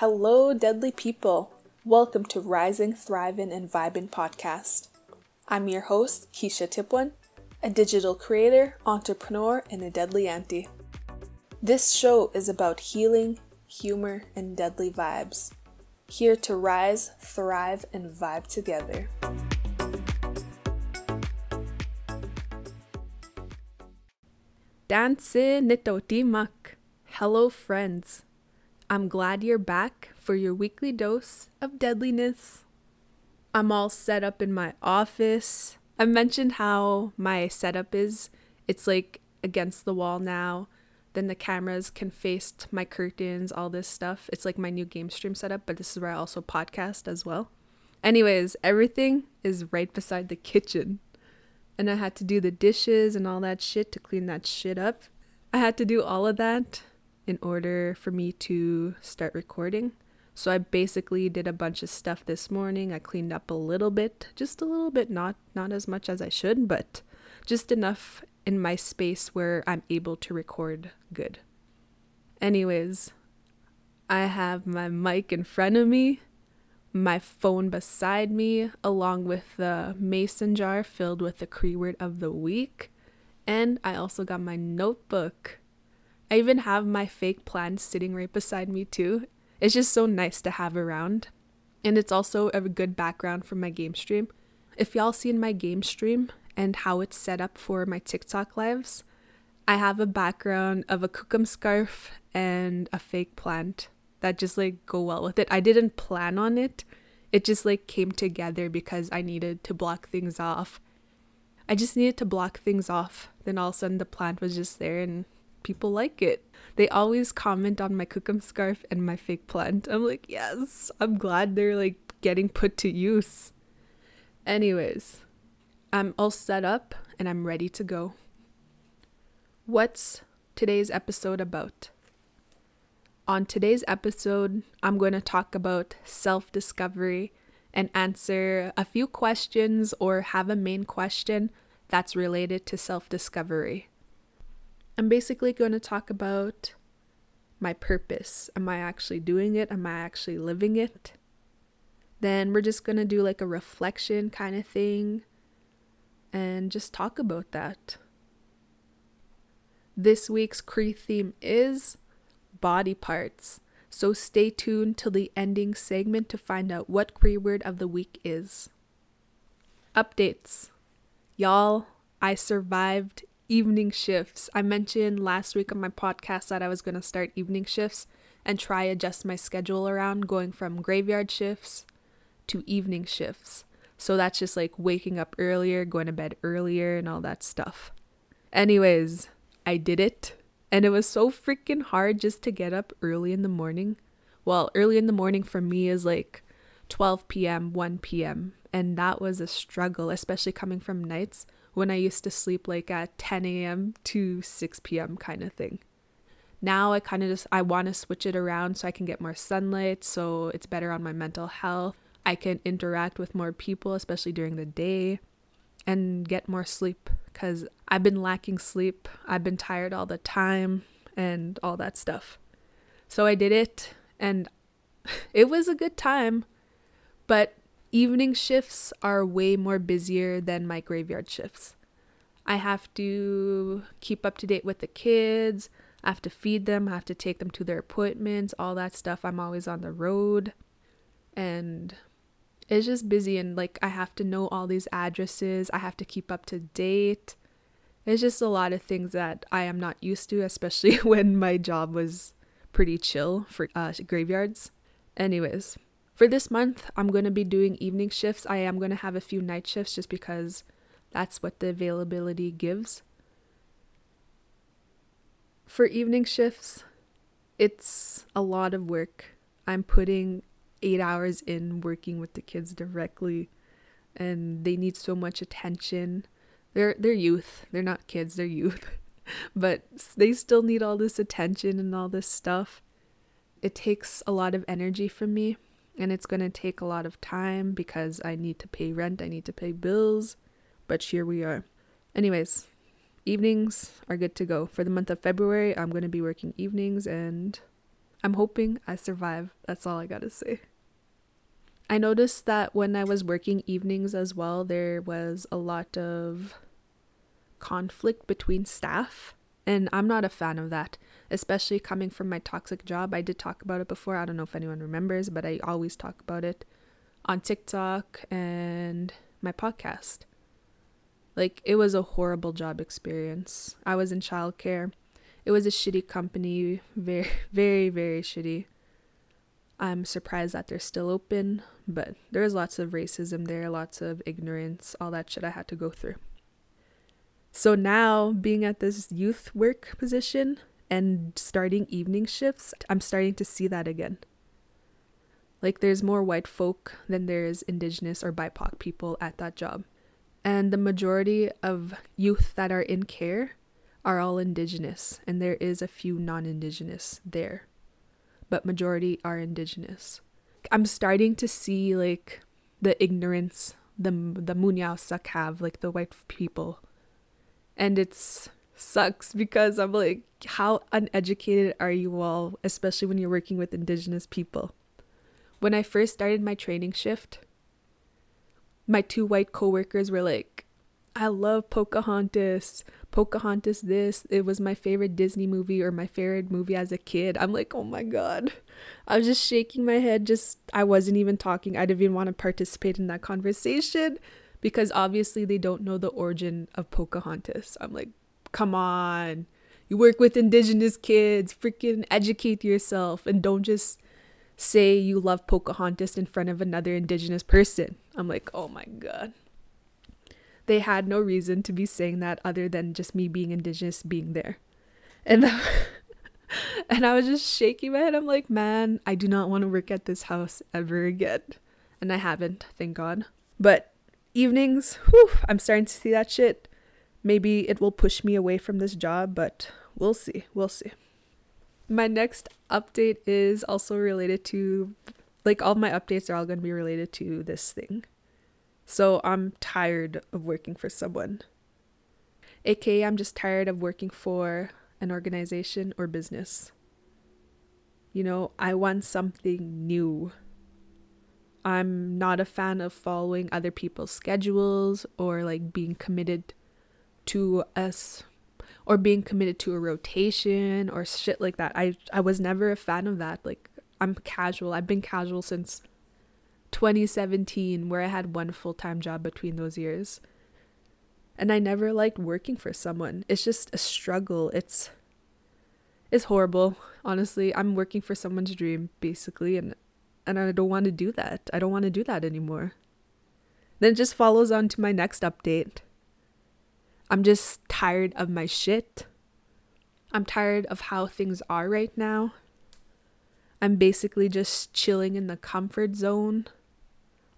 Hello, deadly people. Welcome to Rising, Thriving, and Vibing podcast. I'm your host, Keisha Tipwan, a digital creator, entrepreneur, and a deadly auntie. This show is about healing, humor, and deadly vibes. Here to rise, thrive, and vibe together. Nitotimak. Hello, friends. I'm glad you're back for your weekly dose of deadliness. I'm all set up in my office. I mentioned how my setup is. It's like against the wall now. Then the cameras can face my curtains, all this stuff. It's like my new game stream setup, but this is where I also podcast as well. Anyways, everything is right beside the kitchen. And I had to do the dishes and all that shit to clean that shit up. I had to do all of that in order for me to start recording. So I basically did a bunch of stuff this morning. I cleaned up a little bit, just a little bit, not not as much as I should, but just enough in my space where I'm able to record good. Anyways, I have my mic in front of me, my phone beside me, along with the mason jar filled with the Cree word of the week, and I also got my notebook I even have my fake plant sitting right beside me too. It's just so nice to have around. And it's also a good background for my game stream. If y'all seen my game stream and how it's set up for my TikTok lives, I have a background of a kukum scarf and a fake plant that just like go well with it. I didn't plan on it. It just like came together because I needed to block things off. I just needed to block things off. Then all of a sudden the plant was just there and people like it. They always comment on my kukum scarf and my fake plant. I'm like, yes, I'm glad they're like getting put to use. Anyways, I'm all set up and I'm ready to go. What's today's episode about? On today's episode, I'm going to talk about self discovery and answer a few questions or have a main question that's related to self discovery. I'm basically going to talk about my purpose. Am I actually doing it? Am I actually living it? Then we're just going to do like a reflection kind of thing and just talk about that. This week's Cree theme is body parts. So stay tuned till the ending segment to find out what Cree word of the week is. Updates. Y'all, I survived evening shifts. I mentioned last week on my podcast that I was going to start evening shifts and try adjust my schedule around going from graveyard shifts to evening shifts. So that's just like waking up earlier, going to bed earlier and all that stuff. Anyways, I did it and it was so freaking hard just to get up early in the morning. Well, early in the morning for me is like 12 p.m., 1 p.m. And that was a struggle, especially coming from nights when I used to sleep like at 10 a.m. to 6 p.m. kind of thing. Now I kind of just I want to switch it around so I can get more sunlight so it's better on my mental health. I can interact with more people especially during the day and get more sleep cuz I've been lacking sleep. I've been tired all the time and all that stuff. So I did it and it was a good time. But evening shifts are way more busier than my graveyard shifts. I have to keep up to date with the kids. I have to feed them. I have to take them to their appointments, all that stuff. I'm always on the road. And it's just busy. And like, I have to know all these addresses. I have to keep up to date. It's just a lot of things that I am not used to, especially when my job was pretty chill for uh, graveyards. Anyways, for this month, I'm going to be doing evening shifts. I am going to have a few night shifts just because that's what the availability gives. For evening shifts, it's a lot of work. I'm putting eight hours in working with the kids directly, and they need so much attention. They're they're youth. They're not kids. They're youth, but they still need all this attention and all this stuff. It takes a lot of energy from me and it's going to take a lot of time because I need to pay rent, I need to pay bills, but here we are. Anyways, evenings are good to go. For the month of February, I'm going to be working evenings and I'm hoping I survive. That's all I gotta say. I noticed that when I was working evenings as well, there was a lot of conflict between staff. And I'm not a fan of that, especially coming from my toxic job. I did talk about it before. I don't know if anyone remembers, but I always talk about it on TikTok and my podcast. Like, it was a horrible job experience. I was in childcare. It was a shitty company, very, very, very shitty. I'm surprised that they're still open, but there's lots of racism there, lots of ignorance, all that shit I had to go through. So now, being at this youth work position and starting evening shifts, I'm starting to see that again. Like, there's more white folk than there's indigenous or BIPOC people at that job. And the majority of youth that are in care are all indigenous, and there is a few non indigenous there, but majority are indigenous. I'm starting to see like the ignorance the the Munyausak have, like the white people and it's sucks because I'm like, how uneducated are you all, especially when you're working with indigenous people? When I first started my training shift, my two white coworkers were like, I love Pocahontas. Pocahontas, this, it was my favorite Disney movie or my favorite movie as a kid. I'm like, oh my God. I was just shaking my head, just, I wasn't even talking. I didn't even want to participate in that conversation because obviously they don't know the origin of Pocahontas. I'm like, come on. You work with indigenous kids, freaking educate yourself and don't just say you love Pocahontas in front of another indigenous person. I'm like, oh my god. They had no reason to be saying that other than just me being indigenous being there. And and I was just shaking my head. I'm like, man, I do not want to work at this house ever again. And I haven't, thank God. But evenings, whew, I'm starting to see that shit. Maybe it will push me away from this job, but we'll see. We'll see. My next update is also related to, like, all my updates are all going to be related to this thing. So I'm tired of working for someone. AKA, I'm just tired of working for an organization or business. You know, I want something new. I'm not a fan of following other people's schedules or like being committed to us or being committed to a rotation or shit like that. I I was never a fan of that. Like I'm casual. I've been casual since 2017 where I had one full-time job between those years. And I never liked working for someone. It's just a struggle. It's it's horrible. Honestly, I'm working for someone's dream basically and and I don't want to do that. I don't want to do that anymore. Then it just follows on to my next update. I'm just tired of my shit. I'm tired of how things are right now. I'm basically just chilling in the comfort zone.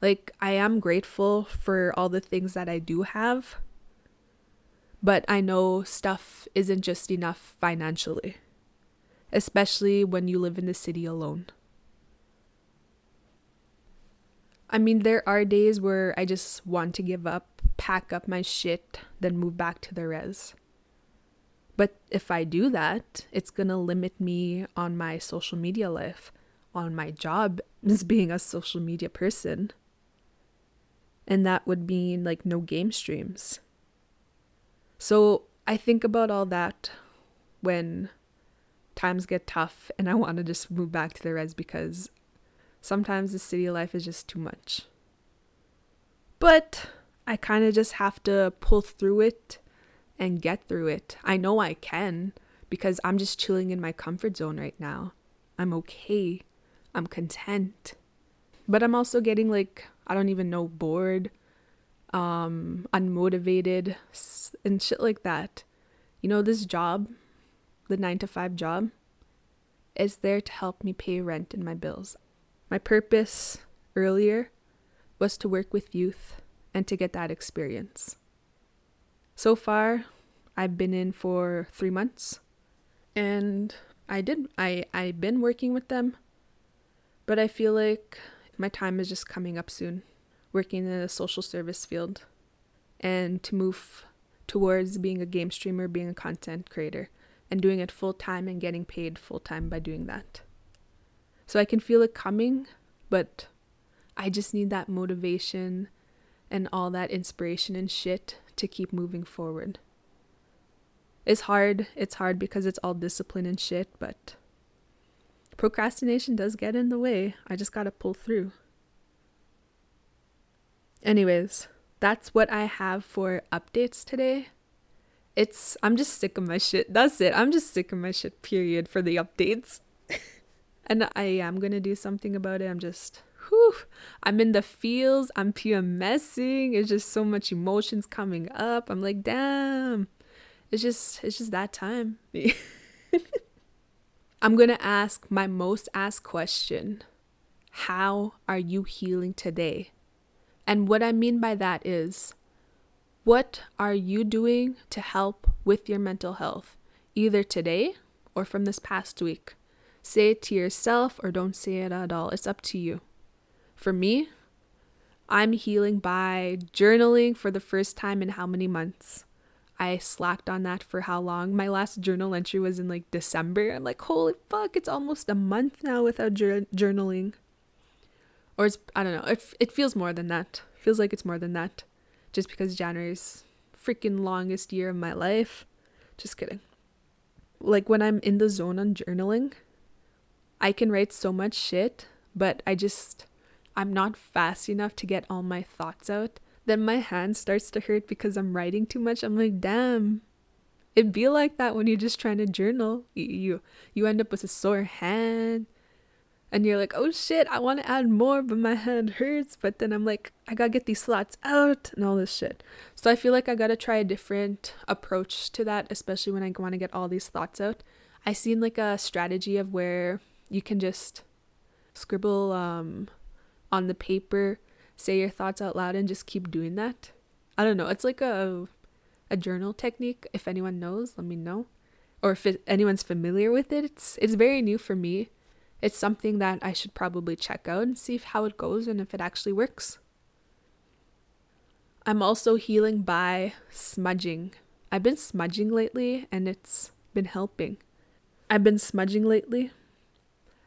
Like, I am grateful for all the things that I do have, but I know stuff isn't just enough financially, especially when you live in the city alone. I mean, there are days where I just want to give up, pack up my shit, then move back to the res. But if I do that, it's gonna limit me on my social media life, on my job as being a social media person. And that would mean like no game streams. So I think about all that when times get tough and I want to just move back to the res because Sometimes the city life is just too much. But I kind of just have to pull through it and get through it. I know I can because I'm just chilling in my comfort zone right now. I'm okay. I'm content. But I'm also getting like I don't even know bored, um unmotivated and shit like that. You know this job, the 9 to 5 job is there to help me pay rent and my bills. My purpose earlier was to work with youth and to get that experience. So far, I've been in for three months and I did I I've been working with them, but I feel like my time is just coming up soon, working in the social service field, and to move towards being a game streamer, being a content creator, and doing it full time and getting paid full time by doing that. So I can feel it coming, but I just need that motivation and all that inspiration and shit to keep moving forward. It's hard. It's hard because it's all discipline and shit, but procrastination does get in the way. I just gotta pull through. Anyways, that's what I have for updates today. It's I'm just sick of my shit. That's it. I'm just sick of my shit, period, for the updates. And I am gonna do something about it. I'm just whew, I'm in the feels, I'm PMSing, it's just so much emotions coming up. I'm like, damn. It's just it's just that time. I'm gonna ask my most asked question. How are you healing today? And what I mean by that is what are you doing to help with your mental health, either today or from this past week? Say it to yourself or don't say it at all. It's up to you. For me, I'm healing by journaling for the first time in how many months? I slacked on that for how long? My last journal entry was in like December. I'm like, holy fuck, it's almost a month now without jur- journaling. Or it's, I don't know, it, it feels more than that. feels like it's more than that. Just because January's freaking longest year of my life. Just kidding. Like when I'm in the zone on journaling, I can write so much shit, but I just I'm not fast enough to get all my thoughts out, then my hand starts to hurt because I'm writing too much. I'm like, damn. It'd be like that when you're just trying to journal. You you end up with a sore hand. And you're like, oh shit, I want to add more, but my hand hurts. But then I'm like, I gotta get these thoughts out and all this shit. So I feel like I gotta try a different approach to that, especially when I want to get all these thoughts out. I seen like a strategy of where you can just scribble um on the paper, say your thoughts out loud, and just keep doing that. I don't know. It's like a a journal technique. If anyone knows, let me know. Or if it, anyone's familiar with it, it's it's very new for me. It's something that I should probably check out and see how it goes and if it actually works. I'm also healing by smudging. I've been smudging lately and it's been helping. I've been smudging lately,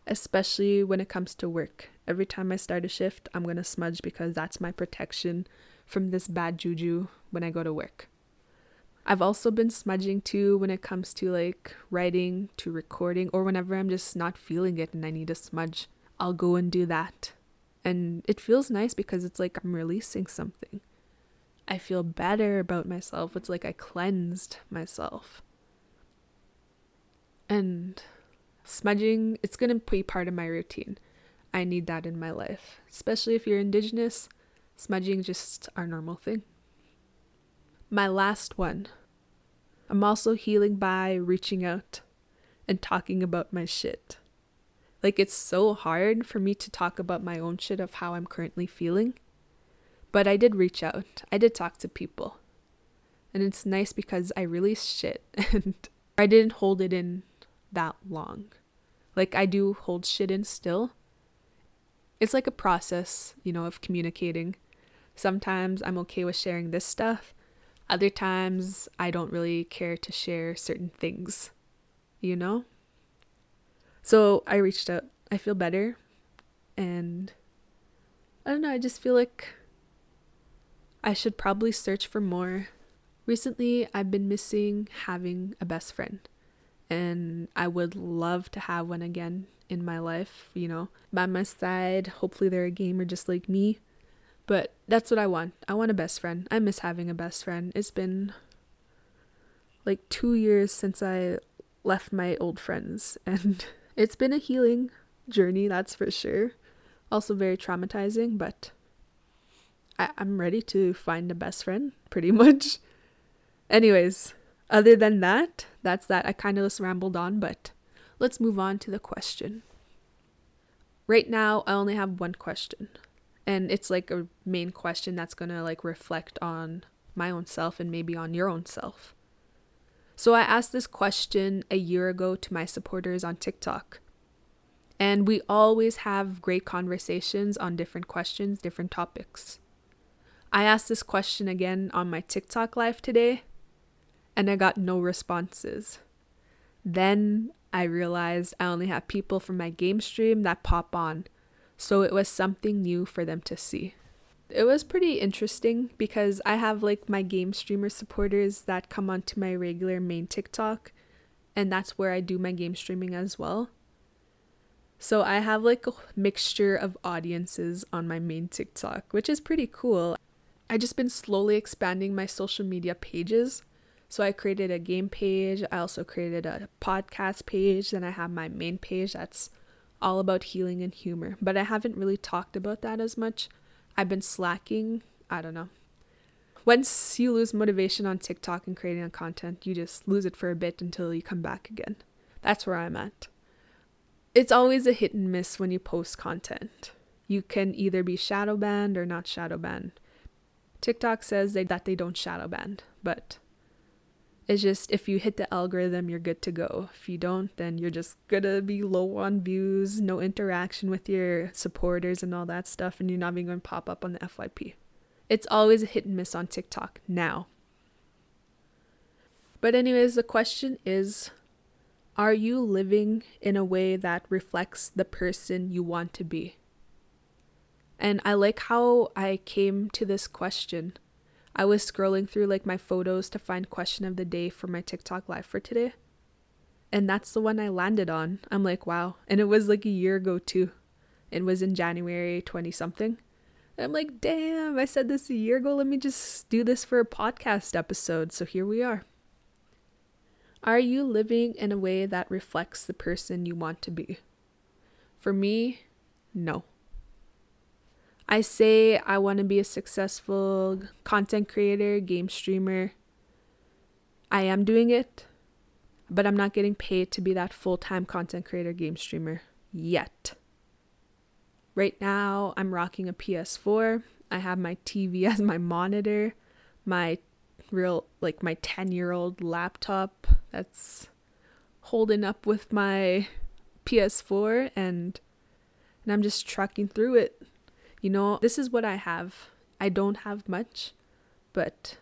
especially when it comes to work. Every time I start a shift, I'm going to smudge because that's my protection from this bad juju when I go to work. I've also been smudging too when it comes to like writing, to recording, or whenever I'm just not feeling it and I need a smudge, I'll go and do that. And it feels nice because it's like I'm releasing something. I feel better about myself. It's like I cleansed myself. And smudging, it's going to be part of my routine. I need that in my life. Especially if you're indigenous, smudging just our normal thing. My last one. I'm also healing by reaching out and talking about my shit. Like it's so hard for me to talk about my own shit of how I'm currently feeling. But I did reach out. I did talk to people. And it's nice because I released shit and I didn't hold it in that long. Like I do hold shit in still, it's like a process, you know, of communicating. Sometimes I'm okay with sharing this stuff. Other times I don't really care to share certain things, you know? So I reached out. I feel better. And I don't know, I just feel like I should probably search for more. Recently, I've been missing having a best friend, and I would love to have one again in my life, you know, by my side. Hopefully, they're a gamer just like me. But that's what I want. I want a best friend. I miss having a best friend. It's been like two years since I left my old friends, and it's been a healing journey, that's for sure. Also, very traumatizing, but I- I'm ready to find a best friend, pretty much. Anyways, other than that, that's that. I kind of just rambled on, but let's move on to the question. Right now, I only have one question, and it's like a main question that's going to like reflect on my own self and maybe on your own self. So I asked this question a year ago to my supporters on TikTok. And we always have great conversations on different questions, different topics. I asked this question again on my TikTok live today, and I got no responses. Then I realized I only have people from my game stream that pop on. So it was something new for them to see. It was pretty interesting because I have like my game streamer supporters that come onto my regular main TikTok, and that's where I do my game streaming as well. So I have like a mixture of audiences on my main TikTok, which is pretty cool. I just been slowly expanding my social media pages. So I created a game page, I also created a podcast page, then I have my main page that's all about healing and humor. But I haven't really talked about that as much. I've been slacking. I don't know. Once you lose motivation on TikTok and creating content, you just lose it for a bit until you come back again. That's where I'm at. It's always a hit and miss when you post content. You can either be shadow banned or not shadow banned. TikTok says they, that they don't shadow ban, but it's just if you hit the algorithm, you're good to go. If you don't, then you're just gonna be low on views, no interaction with your supporters and all that stuff, and you're not even gonna pop up on the FYP. It's always a hit and miss on TikTok now. But, anyways, the question is Are you living in a way that reflects the person you want to be? And I like how I came to this question I was scrolling through like my photos to find question of the day for my TikTok live for today. And that's the one I landed on. I'm like, wow. And it was like a year ago too. It was in January 20 something. I'm like, damn, I said this a year ago. Let me just do this for a podcast episode. So here we are. Are you living in a way that reflects the person you want to be? For me, no. I say I want to be a successful content creator, game streamer. I am doing it, but I'm not getting paid to be that full time content creator, game streamer yet. Right now, I'm rocking a PS4. I have my TV as my monitor, my real, like my 10 year old laptop that's holding up with my PS4, and, and I'm just trucking through it you know, this is what I have. I don't have much, but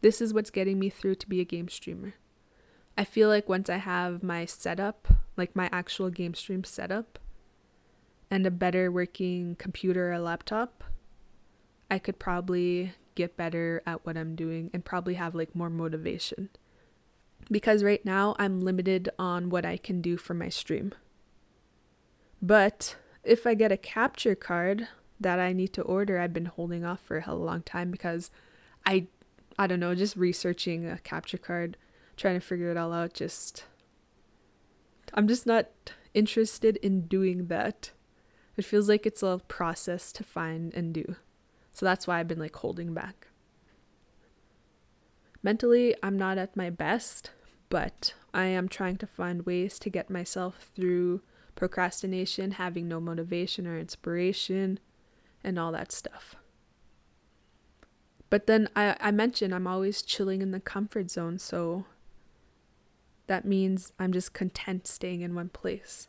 this is what's getting me through to be a game streamer. I feel like once I have my setup, like my actual game stream setup, and a better working computer or laptop, I could probably get better at what I'm doing and probably have like more motivation. Because right now I'm limited on what I can do for my stream. But if I get a capture card that I need to order, I've been holding off for a long time because I I don't know, just researching a capture card, trying to figure it all out, just I'm just not interested in doing that. It feels like it's a process to find and do. So that's why I've been like holding back. Mentally, I'm not at my best, but I am trying to find ways to get myself through procrastination, having no motivation or inspiration, and all that stuff. But then I, I mentioned I'm always chilling in the comfort zone, so that means I'm just content staying in one place.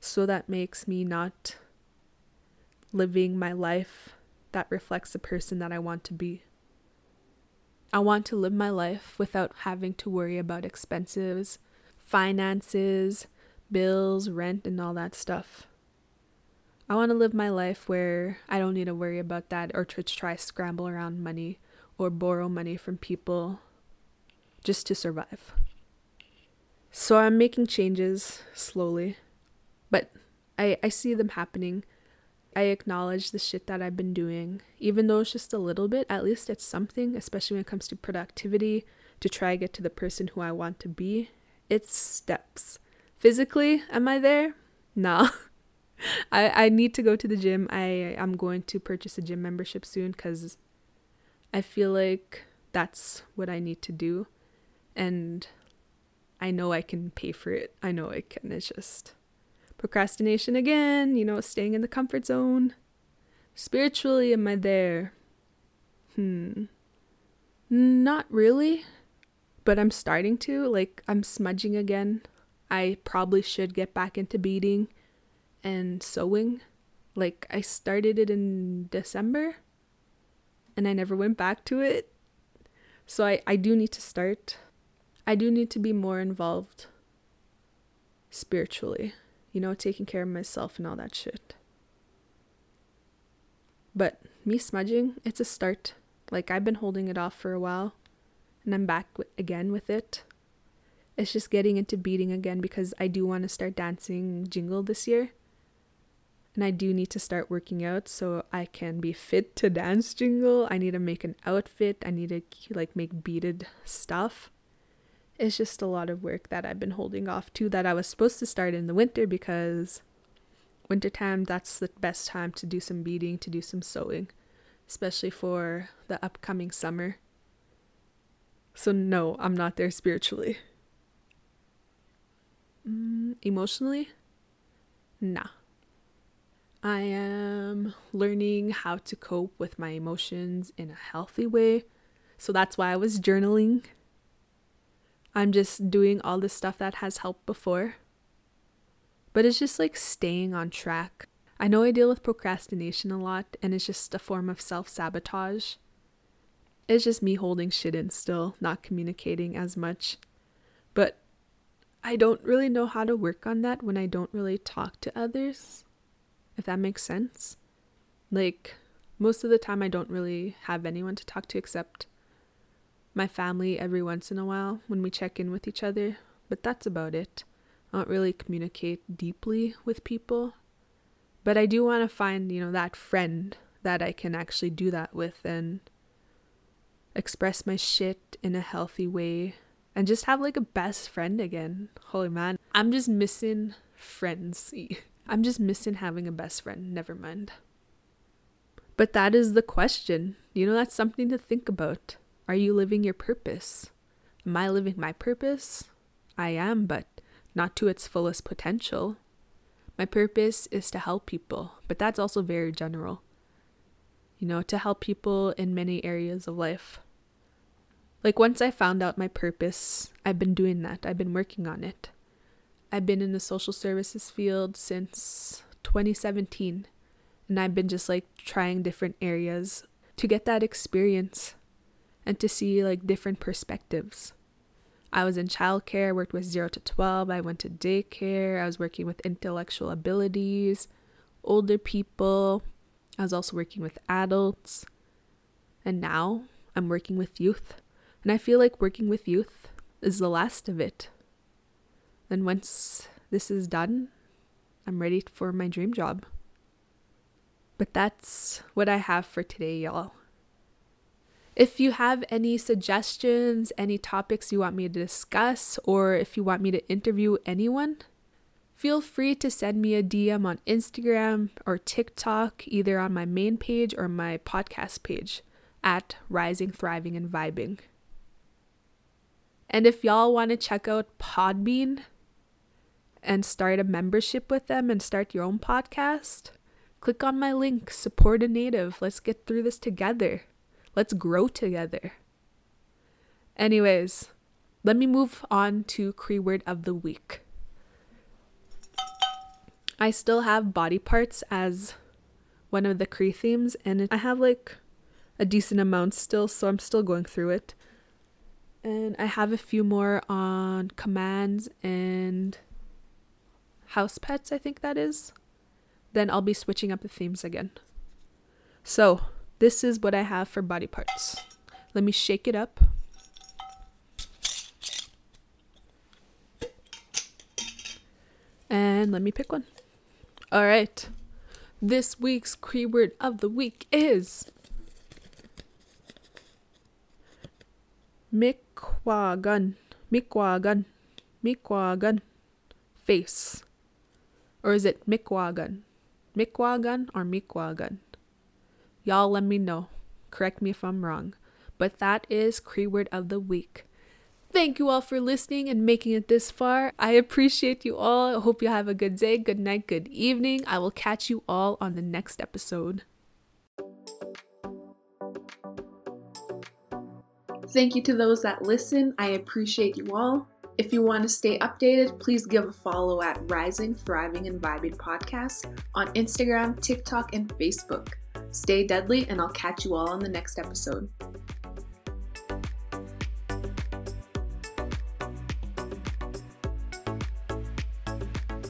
So that makes me not living my life that reflects the person that I want to be. I want to live my life without having to worry about expenses, finances, bills, rent, and all that stuff. I want to live my life where I don't need to worry about that or to try scramble around money or borrow money from people just to survive. So I'm making changes slowly, but I, I see them happening. I acknowledge the shit that I've been doing, even though it's just a little bit, at least it's something, especially when it comes to productivity, to try to get to the person who I want to be. It's steps. Physically, am I there? Nah. I I need to go to the gym. I I'm going to purchase a gym membership soon cuz I feel like that's what I need to do and I know I can pay for it. I know I can. It's just procrastination again, you know, staying in the comfort zone. Spiritually, am I there? Hmm. Not really, but I'm starting to. Like, I'm smudging again. I probably should get back into beading and sewing. Like, I started it in December and I never went back to it. So I, I do need to start. I do need to be more involved spiritually, you know, taking care of myself and all that shit. But me smudging, it's a start. Like, I've been holding it off for a while, and I'm back w- again with it. It's just getting into beading again because I do want to start dancing jingle this year. And I do need to start working out so I can be fit to dance jingle. I need to make an outfit. I need to like make beaded stuff. It's just a lot of work that I've been holding off to that I was supposed to start in the winter because wintertime that's the best time to do some beading, to do some sewing, especially for the upcoming summer. So no, I'm not there spiritually. Mm, emotionally? Nah. I am learning how to cope with my emotions in a healthy way. So that's why I was journaling. I'm just doing all the stuff that has helped before. But it's just like staying on track. I know I deal with procrastination a lot, and it's just a form of self sabotage. It's just me holding shit in still, not communicating as much. But I don't really know how to work on that when I don't really talk to others if that makes sense. Like, most of the time, I don't really have anyone to talk to except my family every once in a while when we check in with each other, but that's about it. I don't really communicate deeply with people. But I do want to find, you know, that friend that I can actually do that with and express my shit in a healthy way and just have like a best friend again. Holy man, I'm just missing friends. I'm just missing having a best friend. Never mind. But that is the question. You know, that's something to think about. Are you living your purpose? Am I living my purpose? I am, but not to its fullest potential. My purpose is to help people, but that's also very general. You know, to help people in many areas of life. Like once I found out my purpose, I've been doing that. I've been working on it. I've been in the social services field since 2017, and I've been just like trying different areas to get that experience and to see like different perspectives. I was in childcare, worked with 0 to 12, I went to daycare, I was working with intellectual abilities, older people, I was also working with adults, and now I'm working with youth. And I feel like working with youth is the last of it. Then once this is done, I'm ready for my dream job. But that's what I have for today, y'all. If you have any suggestions, any topics you want me to discuss, or if you want me to interview anyone, feel free to send me a DM on Instagram or TikTok, either on my main page or my podcast page at Rising, Thriving, and Vibing. And if y'all want to check out Podbean, and start a membership with them and start your own podcast, click on my link, support a native. Let's get through this together. Let's grow together. Anyways, let me move on to Cree word of the week. I still have body parts as one of the Cree themes, and I have like a decent amount still, so I'm still going through it. And I have a few more on commands and house pets, I think that is, then I'll be switching up the themes again. So, this is what I have for body parts. Let me shake it up. And let me pick one. All right. This week's Cree word of the week is Mikwagun. Mikwagun. Mikwagun. Face. Or is it Mikwagan? Mikwagan or Mikwagan? Y'all let me know. Correct me if I'm wrong. But that is Cree word of the week. Thank you all for listening and making it this far. I appreciate you all. I hope you have a good day, good night, good evening. I will catch you all on the next episode. Thank you to those that listen. I appreciate you all. If you want to stay updated, please give a follow at Rising, Thriving, and Vibing Podcast on Instagram, TikTok, and Facebook. Stay deadly, and I'll catch you all on the next episode.